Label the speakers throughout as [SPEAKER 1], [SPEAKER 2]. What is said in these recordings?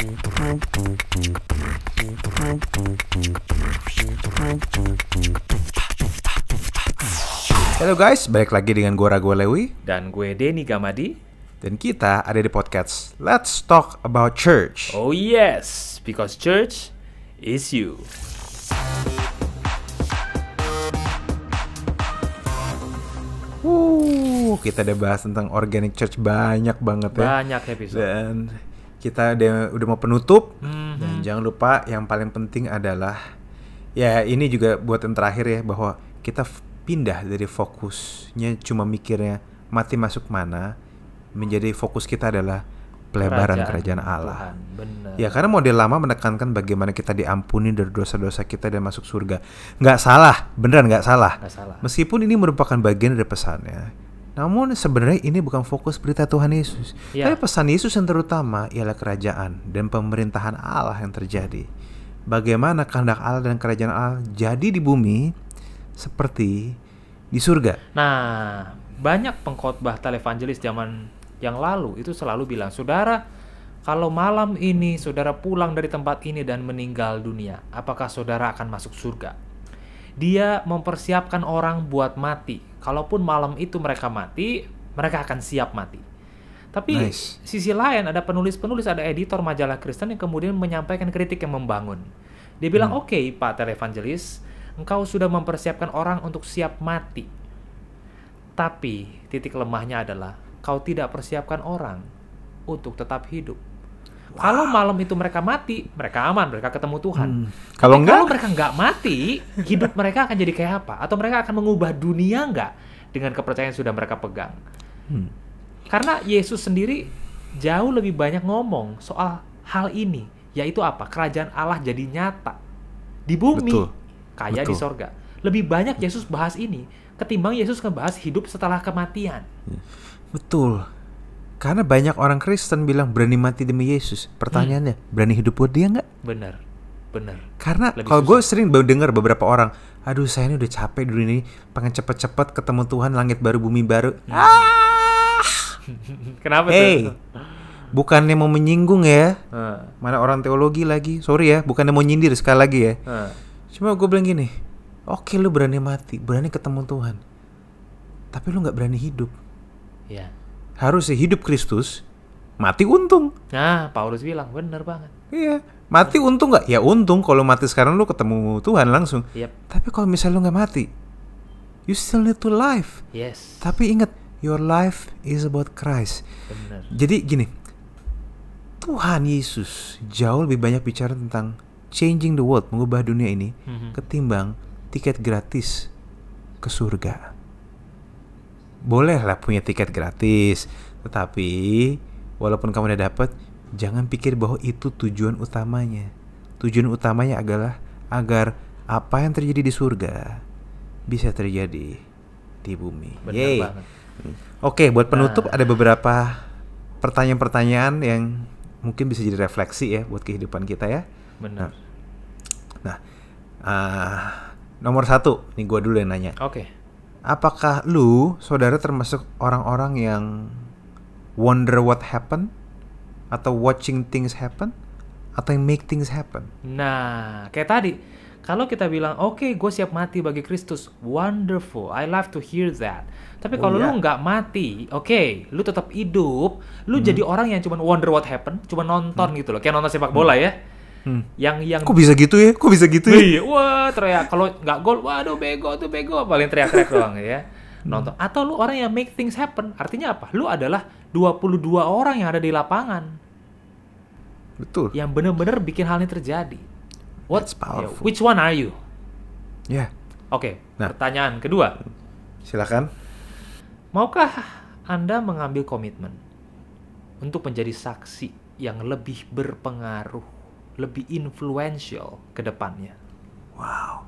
[SPEAKER 1] Halo guys, balik lagi dengan gue Rago Lewi
[SPEAKER 2] Dan gue Denny Gamadi.
[SPEAKER 1] dan kita ada di podcast Let's Talk About Church.
[SPEAKER 2] Oh yes, because church is you.
[SPEAKER 1] Wuh, kita udah bahas tentang organic church banyak banget ya.
[SPEAKER 2] Banyak episode.
[SPEAKER 1] Dan kita udah, udah mau penutup.
[SPEAKER 2] Mhm.
[SPEAKER 1] Dan jangan lupa yang paling penting adalah ya ini juga buat yang terakhir ya bahwa kita pindah dari fokusnya cuma mikirnya mati masuk mana menjadi fokus kita adalah pelebaran kerajaan, Allah.
[SPEAKER 2] Tuhan, benar.
[SPEAKER 1] Ya karena model lama menekankan bagaimana kita diampuni dari dosa-dosa kita dan masuk surga. Nggak salah, beneran nggak salah.
[SPEAKER 2] Nggak salah.
[SPEAKER 1] Meskipun ini merupakan bagian dari pesannya. Namun sebenarnya ini bukan fokus berita Tuhan Yesus.
[SPEAKER 2] Ya.
[SPEAKER 1] Tapi pesan Yesus yang terutama ialah kerajaan dan pemerintahan Allah yang terjadi. Bagaimana kehendak Allah dan kerajaan Allah jadi di bumi seperti di surga.
[SPEAKER 2] Nah, banyak pengkhotbah televangelis zaman yang lalu itu selalu bilang, "Saudara, kalau malam ini saudara pulang dari tempat ini dan meninggal dunia, apakah saudara akan masuk surga?" Dia mempersiapkan orang buat mati. Kalaupun malam itu mereka mati, mereka akan siap mati. Tapi
[SPEAKER 1] Nice.
[SPEAKER 2] sisi lain ada penulis-penulis, ada editor majalah Kristen yang kemudian menyampaikan kritik yang membangun. Dia bilang, "Oke, Pak televangelis, engkau sudah mempersiapkan orang untuk siap mati. Tapi titik lemahnya adalah kau tidak persiapkan orang untuk tetap hidup. Kalau malam itu mereka mati, mereka aman, mereka ketemu Tuhan.
[SPEAKER 1] Hmm. Kalau
[SPEAKER 2] Tapi
[SPEAKER 1] enggak,
[SPEAKER 2] kalau mereka nggak mati, hidup mereka akan jadi kayak apa? Atau mereka akan mengubah dunia nggak dengan kepercayaan yang sudah mereka pegang?
[SPEAKER 1] Hmm.
[SPEAKER 2] Karena Yesus sendiri jauh lebih banyak ngomong soal hal ini, yaitu apa? Kerajaan Allah jadi nyata di bumi,
[SPEAKER 1] Betul.
[SPEAKER 2] kayak di sorga. Lebih banyak Yesus bahas ini ketimbang Yesus ngebahas hidup setelah kematian.
[SPEAKER 1] betul. Karena banyak orang Kristen bilang berani mati demi Yesus. Pertanyaannya, berani hidup buat dia nggak?
[SPEAKER 2] Bener, bener.
[SPEAKER 1] Karena kalau gue sering dengar beberapa orang, aduh saya ini udah capek dulu ini, pengen cepet-cepet ketemu Tuhan, langit baru, bumi baru.
[SPEAKER 2] Hmm.
[SPEAKER 1] Ah,
[SPEAKER 2] Kenapa
[SPEAKER 1] hey,
[SPEAKER 2] tuh?
[SPEAKER 1] bukannya mau menyinggung ya,
[SPEAKER 2] Heeh,
[SPEAKER 1] mana orang teologi lagi, sorry ya, bukannya mau nyindir sekali lagi ya.
[SPEAKER 2] heeh.
[SPEAKER 1] Cuma gue bilang gini, oke lu berani mati, berani ketemu Tuhan, tapi lu nggak berani hidup.
[SPEAKER 2] Ya.
[SPEAKER 1] Harusnya hidup Kristus, mati untung.
[SPEAKER 2] Nah, Paulus bilang bener banget.
[SPEAKER 1] Iya, mati untung nggak? Ya untung kalau mati sekarang lu ketemu Tuhan langsung.
[SPEAKER 2] Yep,
[SPEAKER 1] Tapi kalau misalnya lu nggak mati, you still need to live.
[SPEAKER 2] yes,
[SPEAKER 1] Tapi ingat, your life is about Christ.
[SPEAKER 2] bener.
[SPEAKER 1] Jadi gini, Tuhan Yesus jauh lebih banyak bicara tentang changing the world, mengubah dunia ini,
[SPEAKER 2] Mhm.
[SPEAKER 1] ketimbang tiket gratis ke surga. Boleh lah punya tiket gratis, tetapi walaupun kamu udah dapat, jangan pikir bahwa itu tujuan utamanya. Tujuan utamanya adalah agar apa yang terjadi di surga bisa terjadi di bumi. Yeay.
[SPEAKER 2] banget.
[SPEAKER 1] Oke, buat penutup
[SPEAKER 2] Nah.
[SPEAKER 1] ada beberapa pertanyaan-pertanyaan yang mungkin bisa jadi refleksi ya buat kehidupan kita ya.
[SPEAKER 2] Bener.
[SPEAKER 1] Nah, ah, nomor satu, nih gue dulu yang nanya.
[SPEAKER 2] Oke.
[SPEAKER 1] Apakah lu, saudara termasuk orang-orang yang wonder what happened? Atau watching things happen? Atau yang make things happen?
[SPEAKER 2] Nah, kayak tadi, kalau kita bilang, oke, gue siap mati bagi Kristus, wonderful, I love to hear that. Tapi
[SPEAKER 1] Oh,
[SPEAKER 2] kalau
[SPEAKER 1] iya.
[SPEAKER 2] lu nggak mati, oke, lu tetap hidup, lu
[SPEAKER 1] Hmm.
[SPEAKER 2] jadi orang yang cuma wonder what happened, cuma nonton gitu loh, kayak nonton sepak bola ya,
[SPEAKER 1] Hmm.
[SPEAKER 2] yang yang
[SPEAKER 1] Kok bisa gitu ya? Kok bisa gitu ya?
[SPEAKER 2] Iya, wah teriak kalau nggak gol, waduh bego tuh bego, paling teriak-teriak doang ya. Nonton. Atau lu orang yang make things happen, artinya apa? Lu adalah 22 orang yang ada di lapangan
[SPEAKER 1] Betul.
[SPEAKER 2] yang bener-bener bikin hal ini terjadi. What?
[SPEAKER 1] That's powerful.
[SPEAKER 2] Which one are you?
[SPEAKER 1] Ya,
[SPEAKER 2] Oke,
[SPEAKER 1] Nah.
[SPEAKER 2] pertanyaan kedua.
[SPEAKER 1] silakan.
[SPEAKER 2] Maukah Anda mengambil komitmen untuk menjadi saksi yang lebih berpengaruh, lebih influential ke depannya?
[SPEAKER 1] Wow.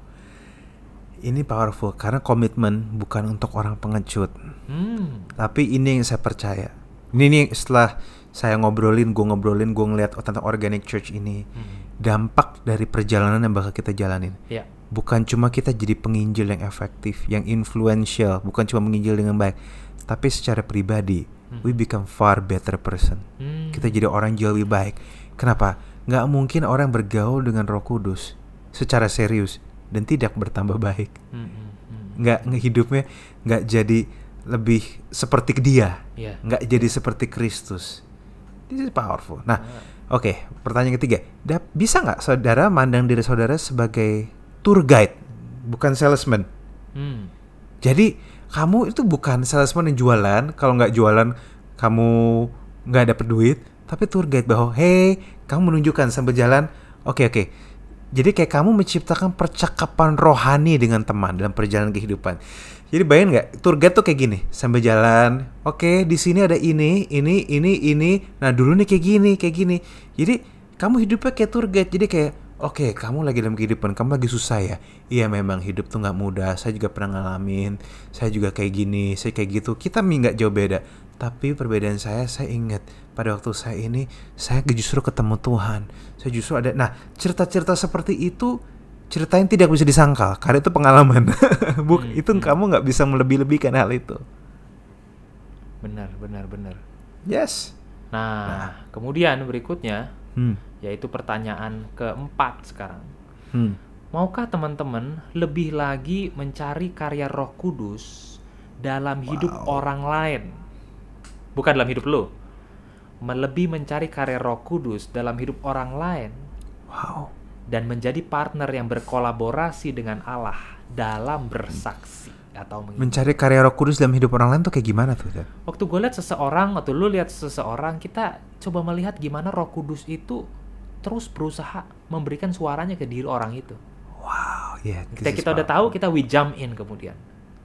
[SPEAKER 1] Ini powerful karena komitmen bukan untuk orang pengecut.
[SPEAKER 2] Hmm,
[SPEAKER 1] Tapi ini yang saya percaya. Ini nih setelah saya ngobrolin, gue ngobrolin, gue ngeliat tentang organic church ini.
[SPEAKER 2] hmm.
[SPEAKER 1] Dampak dari perjalanan yang bakal kita jalanin.
[SPEAKER 2] ya,
[SPEAKER 1] Bukan cuma kita jadi penginjil yang efektif, yang influential, bukan cuma menginjil dengan baik, tapi secara pribadi, we become far better person.
[SPEAKER 2] Hmm.
[SPEAKER 1] Kita jadi orang jauh lebih baik. Kenapa? Nggak mungkin orang bergaul dengan Roh Kudus secara serius dan tidak bertambah baik.
[SPEAKER 2] Hmm, hmm, hmm.
[SPEAKER 1] Nggak nggak hidupnya nggak jadi lebih seperti dia,
[SPEAKER 2] Iya.
[SPEAKER 1] nggak jadi seperti Kristus. This is powerful. Nah,
[SPEAKER 2] Ah.
[SPEAKER 1] oke, pertanyaan ketiga, Da- bisa nggak saudara mandang diri saudara sebagai tour guide, bukan salesman?
[SPEAKER 2] Hmm.
[SPEAKER 1] Jadi kamu itu bukan salesman yang jualan. Kalau nggak jualan, kamu nggak dapet duit. Tapi tour guide bahwa, hey, kamu menunjukkan sambil jalan. Oke oke. Jadi kayak kamu menciptakan percakapan rohani dengan teman dalam perjalanan kehidupan. Jadi bayangin nggak, tour guide tuh kayak gini sambil jalan. Oke, di sini ada ini, ini, ini, ini. Nah dulu nih kayak gini, kayak gini. Jadi kamu hidupnya kayak tour guide. Jadi kayak Oke, kamu lagi dalam kehidupan, kamu lagi susah ya. Iya memang hidup tuh nggak mudah. Saya juga pernah ngalamin. Saya juga kayak gini, saya kayak gitu. Kita nggak jauh beda. Tapi perbedaan saya, saya ingat pada waktu saya ini, saya justru ketemu Tuhan. Saya justru ada. Nah, cerita-cerita seperti itu cerita yang tidak bisa disangkal karena itu pengalaman. Buk,
[SPEAKER 2] Hmm,
[SPEAKER 1] itu
[SPEAKER 2] hmm.
[SPEAKER 1] kamu nggak bisa melebih-lebihkan hal itu.
[SPEAKER 2] Benar, benar, benar.
[SPEAKER 1] Yes.
[SPEAKER 2] Nah, kemudian berikutnya
[SPEAKER 1] Hmm.
[SPEAKER 2] yaitu pertanyaan keempat sekarang.
[SPEAKER 1] Hmm.
[SPEAKER 2] Maukah teman-teman lebih lagi mencari karya Roh Kudus dalam hidup
[SPEAKER 1] Wow.
[SPEAKER 2] orang lain? Bukan dalam hidup lo. Lebih mencari karya Roh Kudus dalam hidup orang lain
[SPEAKER 1] Wow.
[SPEAKER 2] dan menjadi partner yang berkolaborasi dengan Allah dalam bersaksi atau mengimbau.
[SPEAKER 1] Mencari karya Roh Kudus dalam hidup orang lain tuh kayak gimana tuh? Dan?
[SPEAKER 2] Waktu gue lihat seseorang atau lu lihat seseorang, kita coba melihat gimana Roh Kudus itu terus berusaha memberikan suaranya ke diri orang itu.
[SPEAKER 1] Wow, yeah.
[SPEAKER 2] Kita kita udah tahu, kita we jump in kemudian.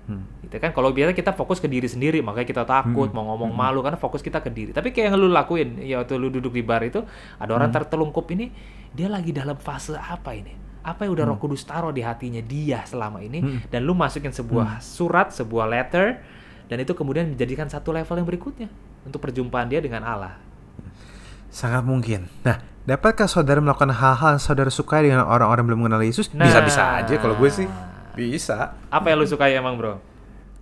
[SPEAKER 1] Hmm.
[SPEAKER 2] Gitu kan kalau biasa kita fokus ke diri sendiri, makanya kita takut
[SPEAKER 1] Hmm.
[SPEAKER 2] mau ngomong
[SPEAKER 1] Hmm.
[SPEAKER 2] malu karena fokus kita ke diri. Tapi kayak yang lu lakuin, ya waktu lu duduk di bar itu ada orang
[SPEAKER 1] Hmm.
[SPEAKER 2] tertelungkup ini, dia lagi dalam fase apa ini? Apa yang udah Roh Kudus taruh di hatinya dia selama ini
[SPEAKER 1] Hmm.
[SPEAKER 2] dan lu masukin sebuah surat, sebuah letter dan itu kemudian menjadikan satu level yang berikutnya untuk perjumpaan dia dengan Allah.
[SPEAKER 1] Sangat mungkin. Nah, dapatkah saudara melakukan hal-hal yang saudara sukai dengan orang-orang belum mengenal Yesus?
[SPEAKER 2] Nah.
[SPEAKER 1] Bisa-bisa aja kalau gue sih. Bisa.
[SPEAKER 2] Apa yang lu sukai emang, Bro?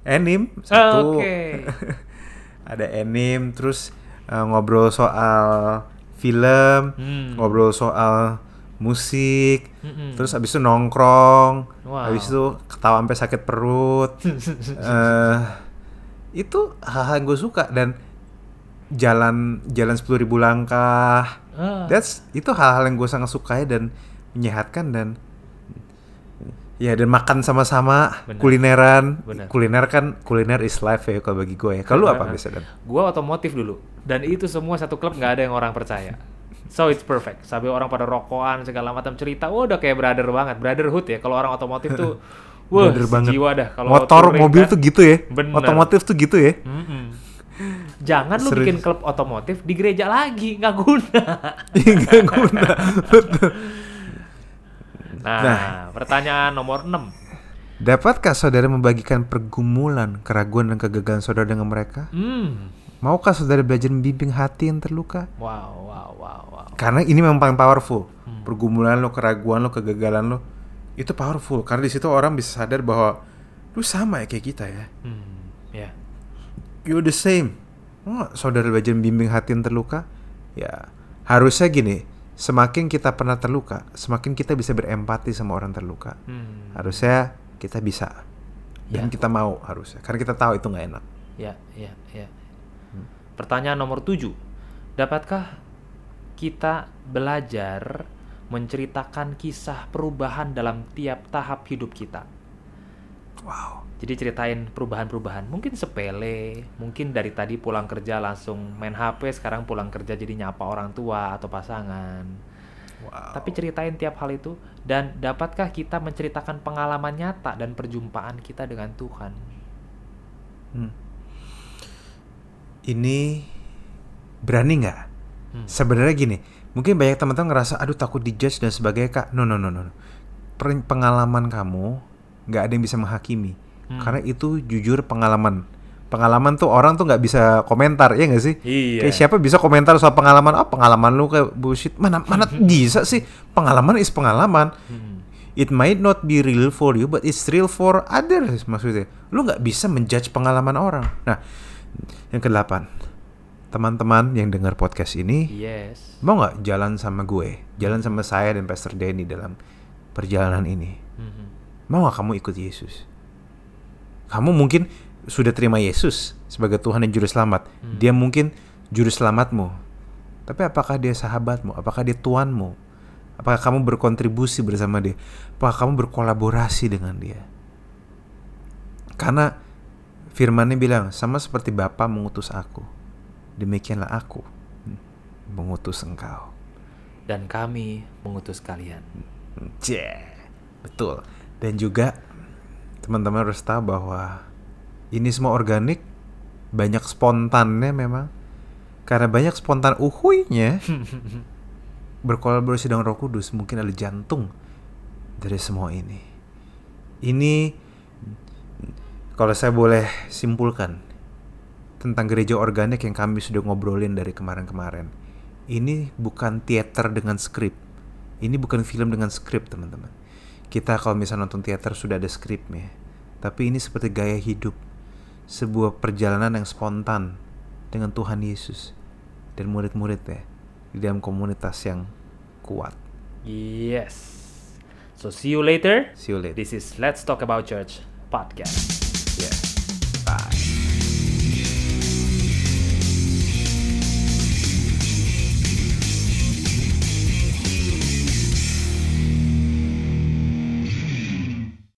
[SPEAKER 1] Anime satu.
[SPEAKER 2] Oke.
[SPEAKER 1] Ada anime, terus uh, ngobrol soal film,
[SPEAKER 2] Hmm.
[SPEAKER 1] ngobrol soal musik,
[SPEAKER 2] Mm-mm.
[SPEAKER 1] terus abis itu nongkrong,
[SPEAKER 2] Wow.
[SPEAKER 1] habis itu ketawa sampai sakit perut. eh itu hal-hal yang gue suka dan jalan jalan sepuluh ribu langkah.
[SPEAKER 2] Ah.
[SPEAKER 1] That's itu hal-hal yang gue sangat sukai dan menyehatkan dan ya dan makan sama-sama
[SPEAKER 2] Benar.
[SPEAKER 1] kulineran
[SPEAKER 2] Benar.
[SPEAKER 1] kuliner kan kuliner is life ya kalau bagi gue ya kalau lu apa biasa dan
[SPEAKER 2] Gua otomotif dulu dan itu semua satu klub nggak ada yang orang percaya. So it's perfect. Sampai orang pada rokokan segala macam cerita, wah udah kayak brother banget, brotherhood ya. Kalau orang otomotif tuh, wah
[SPEAKER 1] Brother banget.
[SPEAKER 2] jiwa dah. Kalau
[SPEAKER 1] motor mobil
[SPEAKER 2] kan,
[SPEAKER 1] tuh gitu ya
[SPEAKER 2] Bener.
[SPEAKER 1] otomotif tuh gitu ya
[SPEAKER 2] mm-mm. Jangan lu bikin klub otomotif di gereja lagi, nggak guna.
[SPEAKER 1] nggak guna betul
[SPEAKER 2] Nah,
[SPEAKER 1] Nah.
[SPEAKER 2] pertanyaan nomor 6.
[SPEAKER 1] dapatkah saudara membagikan pergumulan keraguan dan kegagalan saudara dengan mereka
[SPEAKER 2] Hmm.
[SPEAKER 1] maukah saudara belajar membimbing hati yang terluka
[SPEAKER 2] Wow, wow, wow, wow.
[SPEAKER 1] karena ini memang paling powerful
[SPEAKER 2] Hmm.
[SPEAKER 1] pergumulan lo keraguan lo kegagalan lo itu powerful karena di situ orang bisa sadar bahwa lu sama ya kayak kita ya
[SPEAKER 2] Hmm. Ya.
[SPEAKER 1] you're the same oh, saudara belajar membimbing hati yang terluka ya harusnya gini semakin kita pernah terluka semakin kita bisa berempati sama orang terluka
[SPEAKER 2] Hmm.
[SPEAKER 1] harusnya kita bisa dan
[SPEAKER 2] Ya.
[SPEAKER 1] kita mau harusnya karena kita tahu itu nggak enak
[SPEAKER 2] Ya, ya, ya. Pertanyaan nomor 7. Dapatkah kita belajar menceritakan kisah perubahan dalam tiap tahap hidup kita?
[SPEAKER 1] Wow
[SPEAKER 2] Jadi ceritain perubahan-perubahan. Mungkin sepele, mungkin dari tadi pulang kerja langsung main HP, sekarang pulang kerja jadi nyapa orang tua atau pasangan.
[SPEAKER 1] wow
[SPEAKER 2] Tapi ceritain tiap hal itu dan dapatkah kita menceritakan pengalaman nyata dan perjumpaan kita dengan Tuhan?
[SPEAKER 1] Hmm. ini berani nggak
[SPEAKER 2] Hmm.
[SPEAKER 1] sebenarnya gini mungkin banyak teman-teman ngerasa aduh takut dijudge dan sebagainya kak no no no no pengalaman kamu nggak ada yang bisa menghakimi
[SPEAKER 2] Hmm.
[SPEAKER 1] karena itu jujur pengalaman pengalaman tuh orang tuh nggak bisa komentar ya nggak sih
[SPEAKER 2] Iya.
[SPEAKER 1] kayak siapa bisa komentar soal pengalaman oh pengalaman lu kayak bullshit mana mana bisa sih pengalaman is pengalaman
[SPEAKER 2] Hmm.
[SPEAKER 1] it might not be real for you but it's real for others maksudnya lu nggak bisa menjudge pengalaman orang nah yang kedelapan teman-teman yang dengar podcast ini
[SPEAKER 2] Yes.
[SPEAKER 1] mau nggak jalan sama gue, jalan sama saya dan Pastor Denny dalam perjalanan ini?
[SPEAKER 2] Mhm.
[SPEAKER 1] Mau nggak kamu ikut Yesus? Kamu mungkin sudah terima Yesus sebagai Tuhan dan Juru Selamat.
[SPEAKER 2] Hmm.
[SPEAKER 1] Dia mungkin Juru Selamatmu. Tapi apakah dia sahabatmu? Apakah dia tuanmu? Apakah kamu berkontribusi bersama dia? Apakah kamu berkolaborasi dengan dia? Karena firmannya bilang, sama seperti Bapa mengutus aku, demikianlah aku mengutus engkau.
[SPEAKER 2] Dan kami mengutus kalian.
[SPEAKER 1] Cie, betul. Dan juga teman-teman harus tahu bahwa ini semua organik, banyak spontannya memang. Karena banyak spontan uhuinya berkolaborasi dengan Roh Kudus mungkin ada jantung dari semua ini. Ini kalau saya boleh simpulkan tentang gereja organik yang kami sudah ngobrolin dari kemarin-kemarin. Ini bukan teater dengan skrip. Ini bukan film dengan skrip, teman-teman. Kita kalau misalnya nonton teater sudah ada skripnya. Tapi ini seperti gaya hidup. Sebuah perjalanan yang spontan dengan Tuhan Yesus dan murid-muridnya di dalam komunitas yang kuat.
[SPEAKER 2] Yes. So see you later.
[SPEAKER 1] See you later.
[SPEAKER 2] This is Let's Talk About Church podcast.
[SPEAKER 1] Yeah.